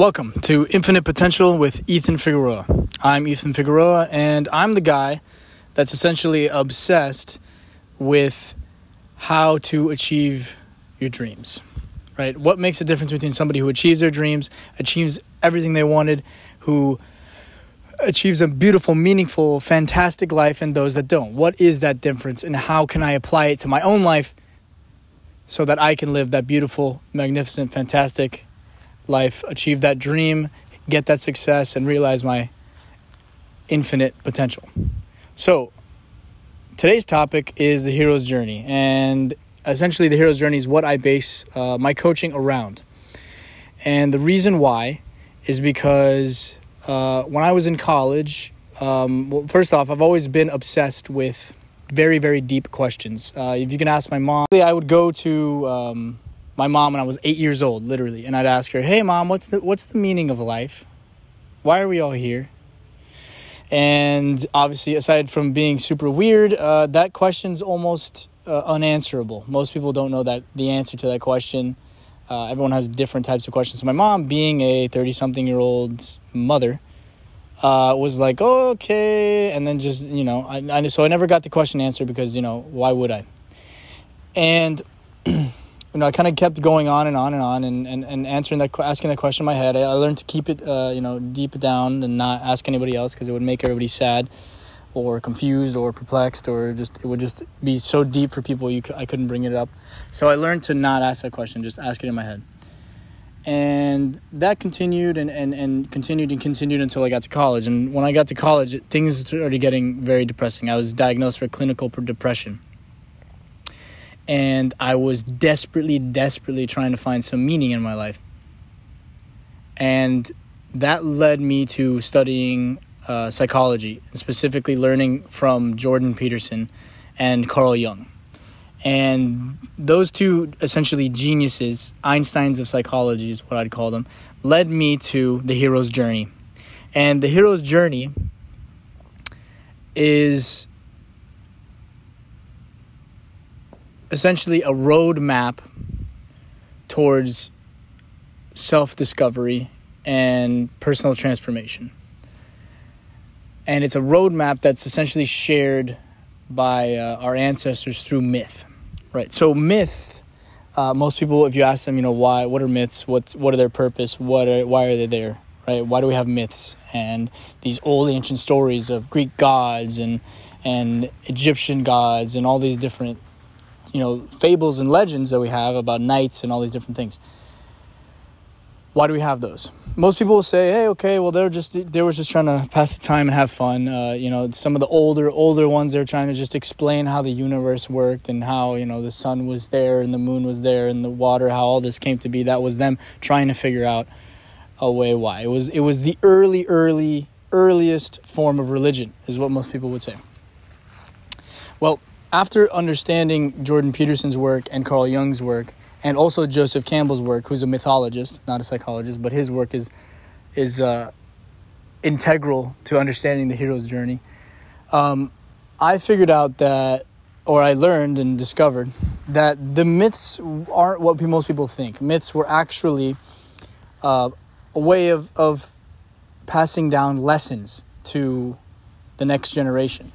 Welcome to Infinite Potential with Ethan Figueroa. I'm Ethan Figueroa, and I'm the guy that's essentially obsessed with how to achieve your dreams. Right? What makes a difference between somebody who achieves their dreams, achieves everything they wanted, who achieves a beautiful, meaningful, fantastic life, and those that don't? What is that difference, and how can I apply it to my own life so that I can live that beautiful, magnificent, fantastic life, achieve that dream, get that success, and realize my infinite potential. So, today's topic is the hero's journey, and essentially, the hero's journey is what I base uh, my coaching around. And the reason why is because uh, when I was in college, um, well, first off, I've always been obsessed with very, very deep questions. Uh, if you can ask my mom, I would go to um, my mom when I was eight years old, literally, and I'd ask her, "Hey, mom, what's the what's the meaning of life? Why are we all here?" And obviously, aside from being super weird, uh, that question's almost uh, unanswerable. Most people don't know that the answer to that question. Uh, everyone has different types of questions. So my mom, being a thirty-something-year-old mother, uh, was like, oh, "Okay," and then just you know, I, I so I never got the question answered because you know why would I? And you know, I kind of kept going on and on and on and, and, and answering that, asking that question in my head. I, I learned to keep it, uh, you know, deep down and not ask anybody else because it would make everybody sad or confused or perplexed or just, it would just be so deep for people you, I couldn't bring it up. So I learned to not ask that question, just ask it in my head. And that continued and, and, and continued and continued until I got to college. And when I got to college, things started getting very depressing. I was diagnosed with clinical depression and I was desperately, desperately trying to find some meaning in my life. And that led me to studying uh, psychology, specifically learning from Jordan Peterson and Carl Jung. And those two essentially geniuses, Einsteins of psychology is what I'd call them, led me to the hero's journey. And the hero's journey is essentially a roadmap towards self discovery and personal transformation. And it's a roadmap that's essentially shared by uh, our ancestors through myth, right? So myth, uh, most people, if you ask them, you know, why, what are myths? What, what are their purpose? What are, why are they there? Right? Why do we have myths and these old ancient stories of Greek gods and and Egyptian gods and all these different you know fables and legends that we have about knights and all these different things. Why do we have those? Most people will say hey okay well they're just they were just trying to pass the time and have fun. Uh, you know some of the older older ones they're trying to just explain how the universe worked and how you know the sun was there and the moon was there and the water how all this came to be. That was them trying to figure out a way why. It was it was the early early earliest form of religion is what most people would say. Well after understanding Jordan Peterson's work and Carl Jung's work, and also Joseph Campbell's work, who's a mythologist, not a psychologist, but his work is is uh, integral to understanding the hero's journey. Um, I figured out that, or I learned and discovered that the myths aren't what most people think. Myths were actually uh, a way of of passing down lessons to the next generation.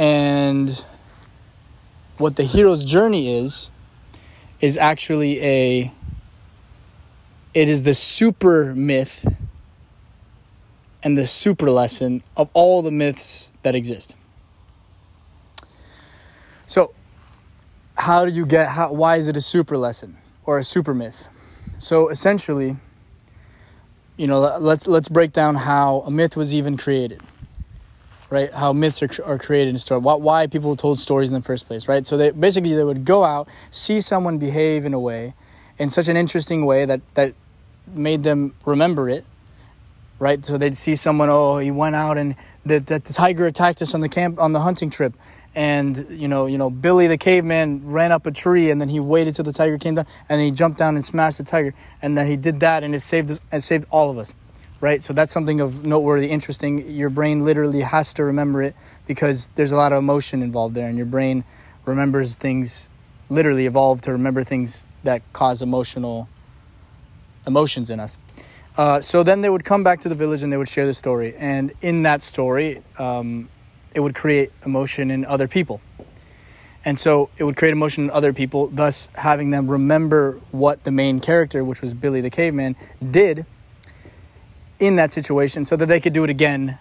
And what the hero's journey is, is actually a, it is the super myth and the super lesson of all the myths that exist. So, how do you get, how, why is it a super lesson or a super myth? So, essentially, you know, let's, let's break down how a myth was even created right? How myths are, are created and stored, why people told stories in the first place, right? So they basically they would go out, see someone behave in a way, in such an interesting way that that made them remember it, right? So they'd see someone, oh, he went out and the, the, the tiger attacked us on the camp on the hunting trip, and you know, you know, Billy the caveman ran up a tree and then he waited till the tiger came down and he jumped down and smashed the tiger, and then he did that and it saved us, it saved all of us right? So that's something of noteworthy, interesting. Your brain literally has to remember it because there's a lot of emotion involved there, and your brain remembers things, literally evolved to remember things that cause emotional emotions in us. Uh, so then they would come back to the village and they would share the story. And in that story, um, it would create emotion in other people. And so it would create emotion in other people, thus having them remember what the main character, which was Billy the Caveman, did in that situation so that they could do it again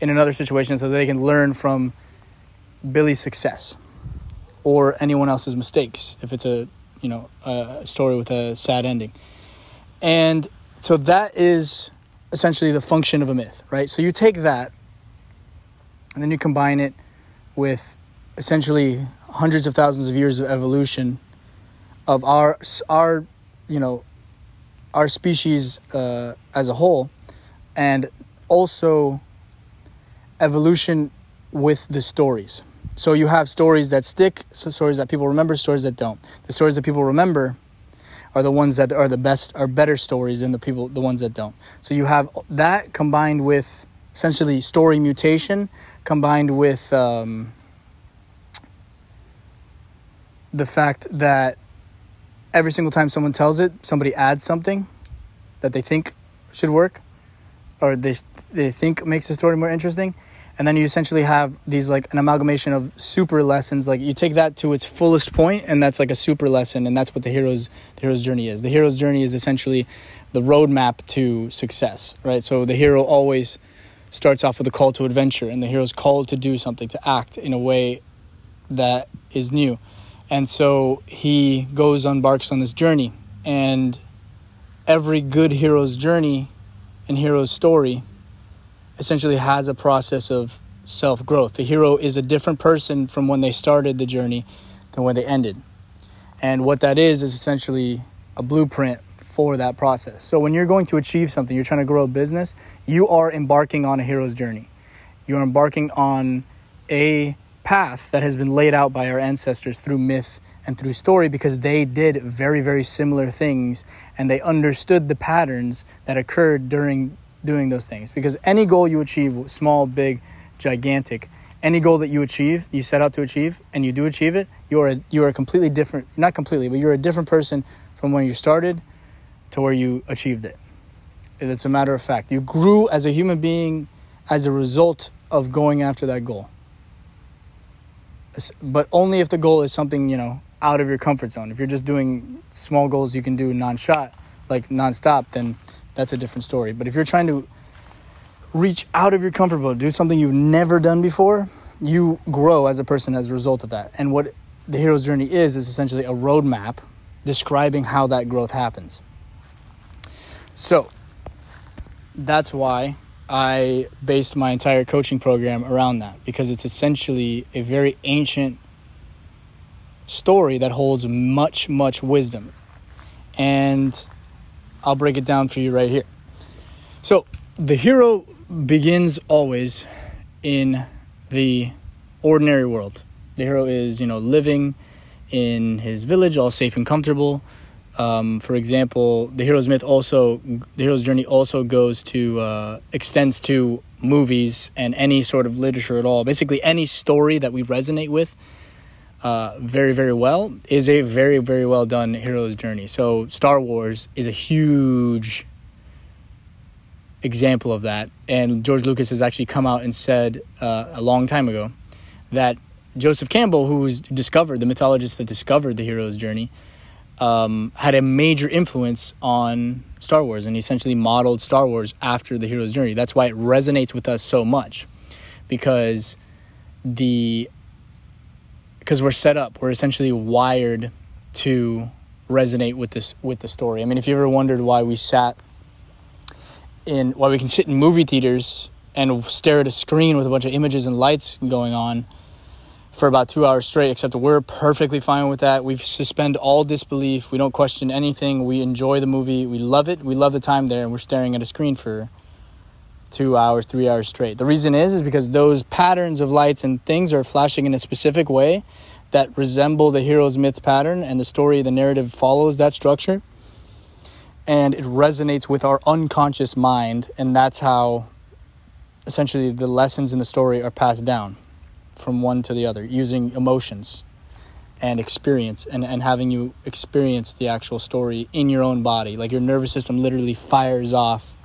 in another situation so that they can learn from Billy's success or anyone else's mistakes if it's a you know a story with a sad ending. And so that is essentially the function of a myth, right? So you take that and then you combine it with essentially hundreds of thousands of years of evolution of our our you know our species uh, as a whole and also evolution with the stories. So you have stories that stick so stories that people remember stories that don't. The stories that people remember are the ones that are the best are better stories than the people the ones that don't. So you have that combined with essentially story mutation combined with um, the fact that every single time someone tells it, somebody adds something that they think should work or they, they think makes the story more interesting. And then you essentially have these like an amalgamation of super lessons. Like you take that to its fullest point, and that's like a super lesson, and that's what the hero's the hero's journey is. The hero's journey is essentially the roadmap to success, right? So the hero always starts off with a call to adventure, and the hero's called to do something, to act in a way that is new. And so he goes, embarks on this journey. And every good hero's journey and hero's story essentially has a process of self growth. The hero is a different person from when they started the journey than when they ended. And what that is, is essentially a blueprint for that process. So when you're going to achieve something, you're trying to grow a business, you are embarking on a hero's journey. You're embarking on a path that has been laid out by our ancestors through myth and through story because they did very, very similar things and they understood the patterns that occurred during doing those things. Because any goal you achieve, small, big, gigantic, any goal that you achieve, you set out to achieve, and you do achieve it, you are a, you are a completely different, not completely, but you're a different person from when you started to where you achieved it. It's a matter of fact. You grew as a human being as a result of going after that goal but only if the goal is something you know out of your comfort zone. If you're just doing small goals you can do non-shot, like non-stop, then that's a different story. But if you're trying to reach out of your comfort zone, do something you've never done before, you grow as a person as a result of that. And what the hero's journey is is essentially a roadmap describing how that growth happens. So that's why I based my entire coaching program around that because it's essentially a very ancient story that holds much, much wisdom. And I'll break it down for you right here. So, the hero begins always in the ordinary world. The hero is, you know, living in his village, all safe and comfortable, um, for example, the hero's myth also, the hero's journey also goes to uh, extends to movies and any sort of literature at all. Basically, any story that we resonate with uh, very, very well is a very, very well done hero's journey. So, Star Wars is a huge example of that. And George Lucas has actually come out and said uh, a long time ago that Joseph Campbell, who was discovered, the mythologist that discovered the hero's journey, um, had a major influence on Star Wars and essentially modeled Star Wars after the hero's journey. That's why it resonates with us so much because the because we're set up, we're essentially wired to resonate with this with the story. I mean, if you ever wondered why we sat in why we can sit in movie theaters and stare at a screen with a bunch of images and lights going on for about two hours straight, except we're perfectly fine with that. We suspend all disbelief. We don't question anything. We enjoy the movie. We love it. We love the time there, and we're staring at a screen for two hours, three hours straight. The reason is, is because those patterns of lights and things are flashing in a specific way that resemble the hero's myth pattern, and the story, the narrative follows that structure. And it resonates with our unconscious mind, and that's how essentially the lessons in the story are passed down from one to the other using emotions and experience and, and having you experience the actual story in your own body. Like your nervous system literally fires off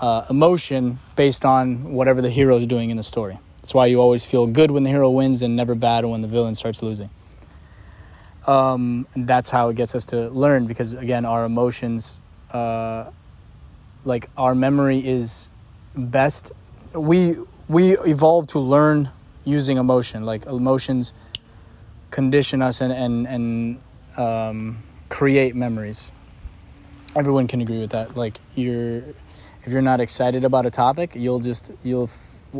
uh, emotion based on whatever the hero is doing in the story. That's why you always feel good when the hero wins and never bad when the villain starts losing. Um, and that's how it gets us to learn because, again, our emotions, uh, like our memory is best. We, we evolved to learn using emotion. Like emotions condition us and, and, and um, create memories. Everyone can agree with that. Like you're, if you're not excited about a topic, you'll just, you'll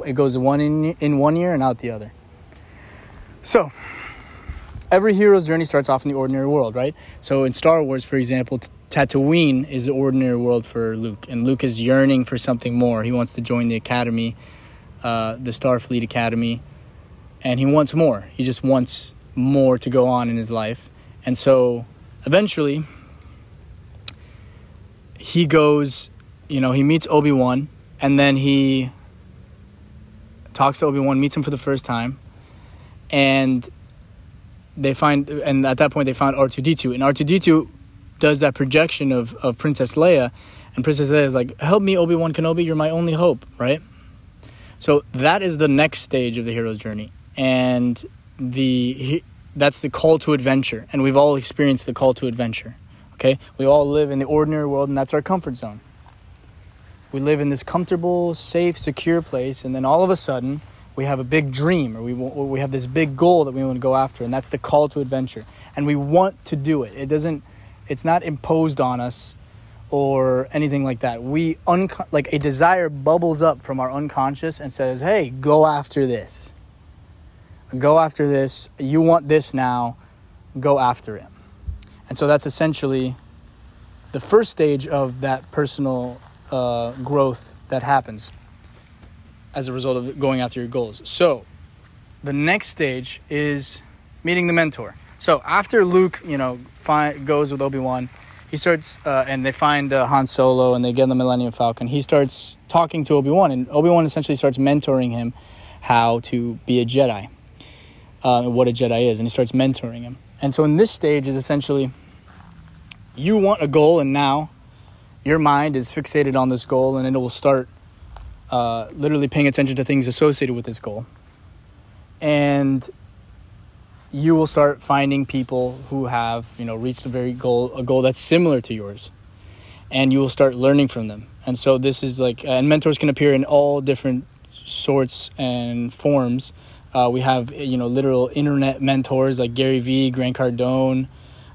it goes one in in one year and out the other. So, every hero's journey starts off in the ordinary world, right? So in Star Wars, for example, Tatooine is the ordinary world for Luke, and Luke is yearning for something more. He wants to join the Academy, uh, the Starfleet Academy, and he wants more. He just wants more to go on in his life, and so eventually he goes. You know, he meets Obi Wan, and then he talks to Obi Wan, meets him for the first time, and they find, and at that point they found R two D two, and R two D two does that projection of of Princess Leia, and Princess Leia is like, "Help me, Obi Wan Kenobi, you're my only hope," right? So that is the next stage of the hero's journey, and the that's the call to adventure, and we've all experienced the call to adventure. Okay, we all live in the ordinary world, and that's our comfort zone we live in this comfortable, safe, secure place, and then all of a sudden we have a big dream or we, we have this big goal that we want to go after, and that's the call to adventure. And we want to do it. It doesn't, it's not imposed on us or anything like that. We, unco- like a desire bubbles up from our unconscious and says, hey, go after this. Go after this. You want this now. Go after it. And so that's essentially the first stage of that personal uh, growth that happens as a result of going after your goals. So, the next stage is meeting the mentor. So after Luke, you know, goes with Obi Wan, he starts, uh, and they find uh, Han Solo, and they get the Millennium Falcon. He starts talking to Obi Wan, and Obi Wan essentially starts mentoring him how to be a Jedi, uh, what a Jedi is, and he starts mentoring him. And so in this stage is essentially you want a goal, and now your mind is fixated on this goal and it will start uh, literally paying attention to things associated with this goal. And you will start finding people who have, you know, reached a very goal, a goal that's similar to yours. And you will start learning from them. And so this is like, and mentors can appear in all different sorts and forms. Uh, we have, you know, literal internet mentors like Gary Vee, Grant Cardone.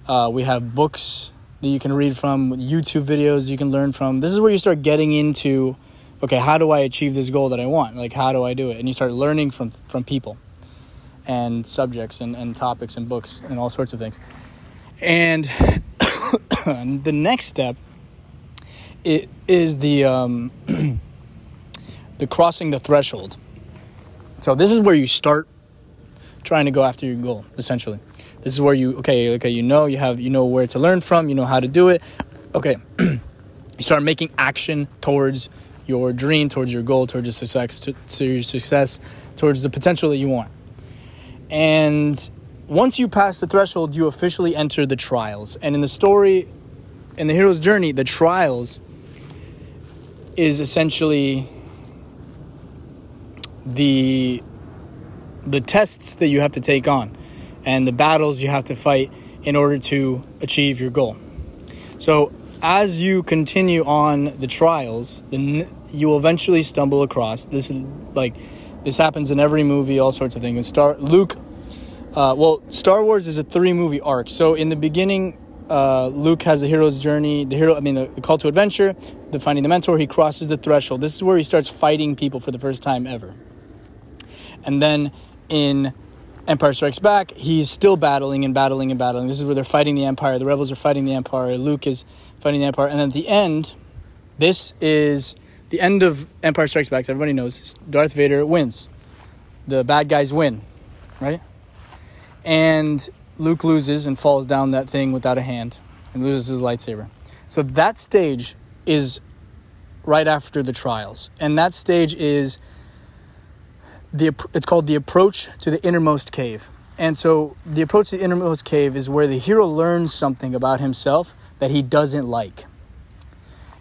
Uh, we have books that you can read from, YouTube videos you can learn from. This is where you start getting into okay, how do I achieve this goal that I want? Like how do I do it? And you start learning from from people and subjects and, and topics and books and all sorts of things. And the next step is the um, the crossing the threshold. So this is where you start trying to go after your goal, essentially. This is where you okay, okay, you know you have you know where to learn from, you know how to do it. Okay. you start making action towards your dream, towards your goal, towards your success, to, to your success, towards the potential that you want. And once you pass the threshold, you officially enter the trials. And in the story, in the hero's journey, the trials is essentially the the tests that you have to take on and the battles you have to fight in order to achieve your goal. So, as you continue on the trials, then you will eventually stumble across this. Like this happens in every movie, all sorts of things. And Star Luke, uh, well, Star Wars is a three movie arc. So in the beginning, uh, Luke has the hero's journey, the hero, I mean, the, the call to adventure, the finding the mentor. He crosses the threshold. This is where he starts fighting people for the first time ever. And then in Empire Strikes Back, he's still battling and battling and battling. This is where they're fighting the Empire. The rebels are fighting the Empire. Luke is fighting the Empire. And then at the end, this is the end of Empire Strikes Back. Everybody knows Darth Vader wins. The bad guys win, right? And Luke loses and falls down that thing without a hand and loses his lightsaber. So that stage is right after the trials. And that stage is the it's called the approach to the innermost cave And so the approach to the innermost cave is where the hero learns something about himself that he doesn't like.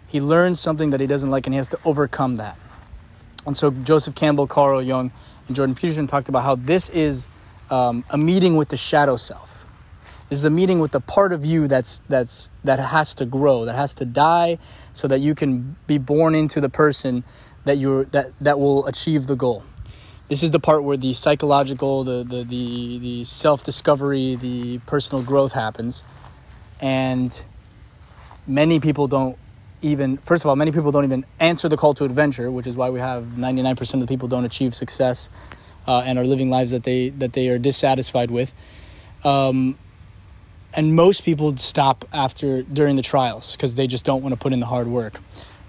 He learns something that he doesn't like and he has to overcome that. And so Joseph Campbell, Carl Jung, and Jordan Peterson talked about how this is um, a meeting with the shadow self. This is a meeting with the part of you that's that's that has to grow, that has to die, so that you can be born into the person that you're that that will achieve the goal. This is the part where the psychological, the the the, the self discovery, the personal growth happens, and many people don't even first of all many people don't even answer the call to adventure which is why we have 99% of the people don't achieve success uh, and are living lives that they that they are dissatisfied with. Um, and most people stop after during the trials because they just don't want to put in the hard work.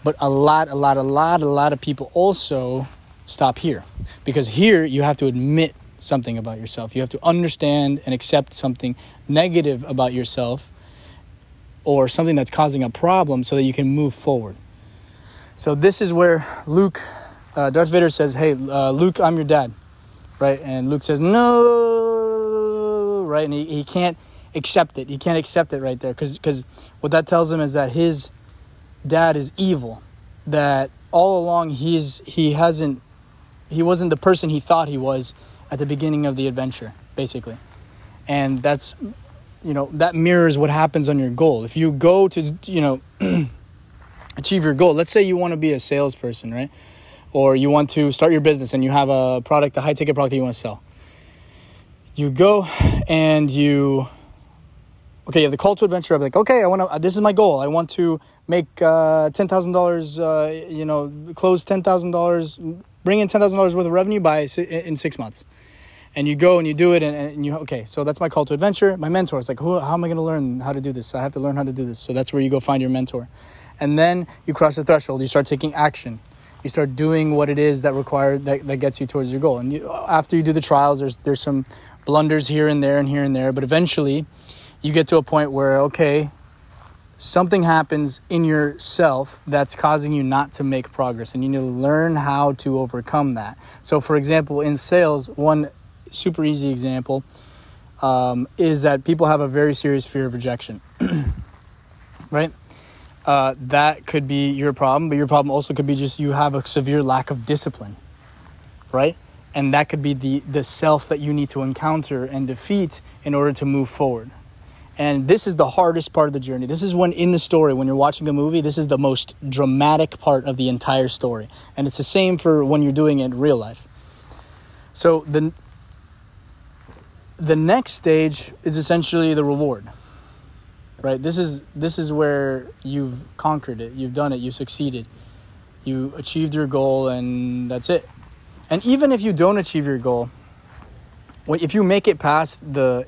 But a lot a lot a lot a lot of people also stop here because here you have to admit something about yourself you have to understand and accept something negative about yourself or something that's causing a problem so that you can move forward. So this is where Luke, uh, Darth Vader says, "Hey, uh, Luke, I'm your dad," right? And Luke says, "No," right? And he, he can't accept it. He can't accept it right there because because what that tells him is that his dad is evil. That all along he's he hasn't he wasn't the person he thought he was at the beginning of the adventure, basically. And that's you know that mirrors what happens on your goal. If you go to you know achieve your goal let's say you want to be a salesperson right? Or you want to start your business and you have a product a high ticket product you want to sell. You go and you okay you have the call to adventure I'm like okay i want to this is my goal. I want to make uh, $10000 uh, you know close $10000 bring in $10000 worth of revenue by in six months. And you go and you do it and, and you okay so that's my call to adventure my mentor. Is like who, how am i going to learn how to do this? I have to learn how to do this. So that's where you go find your mentor. And then you cross the threshold. You start taking action. You start doing what it is that require that, that gets you towards your goal. And you, after you do the trials there's there's some blunders here and there and here and there. But eventually you get to a point where okay something happens in yourself that's causing you not to make progress and you need to learn how to overcome that so for example in sales one super easy example um, is that people have a very serious fear of rejection, right? Uh, that could be your problem, but your problem also could be just you have a severe lack of discipline, right? And that could be the, the self that you need to encounter and defeat in order to move forward. And this is the hardest part of the journey. This is when, in the story, when you're watching a movie, this is the most dramatic part of the entire story. And it's the same for when you're doing it in real life. So, the, the next stage is essentially the reward right this is this is where you've conquered it you've done it you've succeeded you achieved your goal and that's it and even if you don't achieve your goal if you make it past the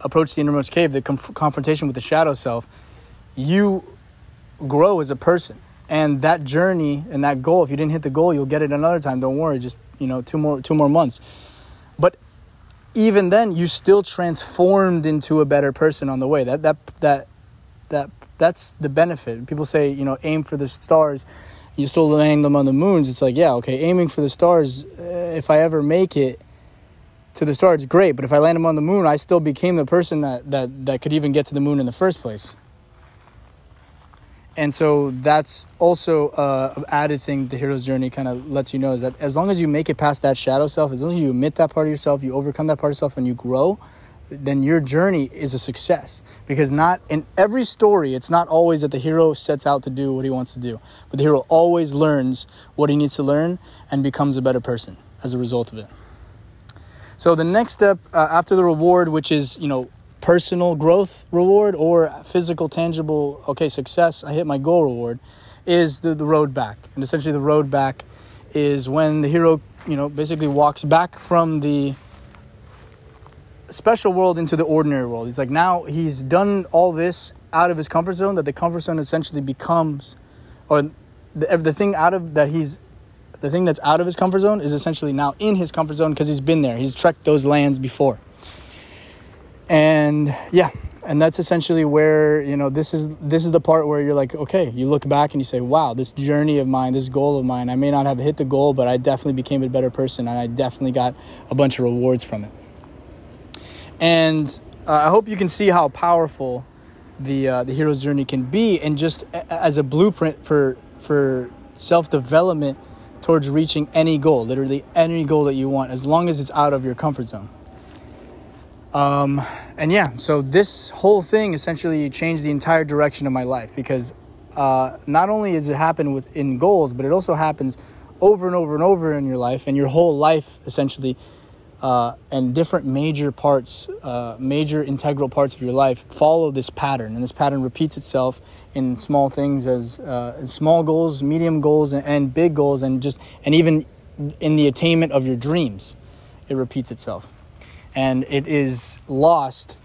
approach the innermost cave the conf- confrontation with the shadow self you grow as a person. And that journey and that goal if you didn't hit the goal you'll get it another time. Don't worry just you know two more two more months. But even then you still transformed into a better person on the way. That that that that that's the benefit. People say you know aim for the stars. You still land them on the moons. It's like yeah okay aiming for the stars uh, if i ever make it to the stars great but if i land them on the moon i still became the person that that that could even get to the moon in the first place. And so that's also uh, an added thing the hero's journey kind of lets you know is that as long as you make it past that shadow self as long as you admit that part of yourself you overcome that part of yourself and you grow then your journey is a success. Because not in every story it's not always that the hero sets out to do what he wants to do but the hero always learns what he needs to learn and becomes a better person as a result of it so the next step uh, after the reward which is you know personal growth reward or physical, tangible, okay, success, I hit my goal reward, is the, the road back. And essentially, the road back is when the hero, you know, basically walks back from the special world into the ordinary world. He's like, now he's done all this out of his comfort zone, that the comfort zone essentially becomes, or the, the thing out of that he's the thing that's out of his comfort zone is essentially now in his comfort zone because he's been there. He's trekked those lands before. And yeah. And that's essentially where you know this is this is the part where you're like okay you look back and you say wow this journey of mine this goal of mine i may not have hit the goal but i definitely became a better person and i definitely got a bunch of rewards from it. And uh, I hope you can see how powerful the uh, the hero's journey can be, and just as a blueprint for for self development towards reaching any goal, literally any goal that you want, as long as it's out of your comfort zone. Um, and yeah, so this whole thing essentially changed the entire direction of my life because uh, not only does it happen within goals, but it also happens over and over and over in your life, and your whole life essentially, uh, and different major parts, uh, major integral parts of your life follow this pattern, and this pattern repeats itself in small things as uh, small goals, medium goals, and, and big goals, and just and even in the attainment of your dreams, it repeats itself. And it is lost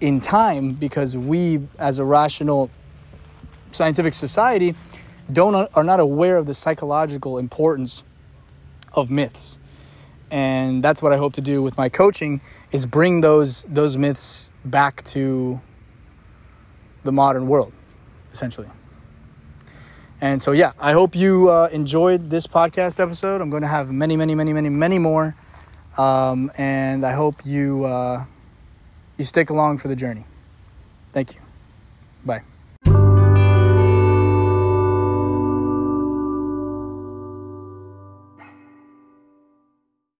in time because we as a rational scientific society don't are not aware of the psychological importance of myths and that's what i hope to do with my coaching is bring those those myths back to the modern world essentially and so yeah i hope you uh, enjoyed this podcast episode i'm going to have many many many many many more um, and I hope you uh, you stick along for the journey. Thank you. Bye.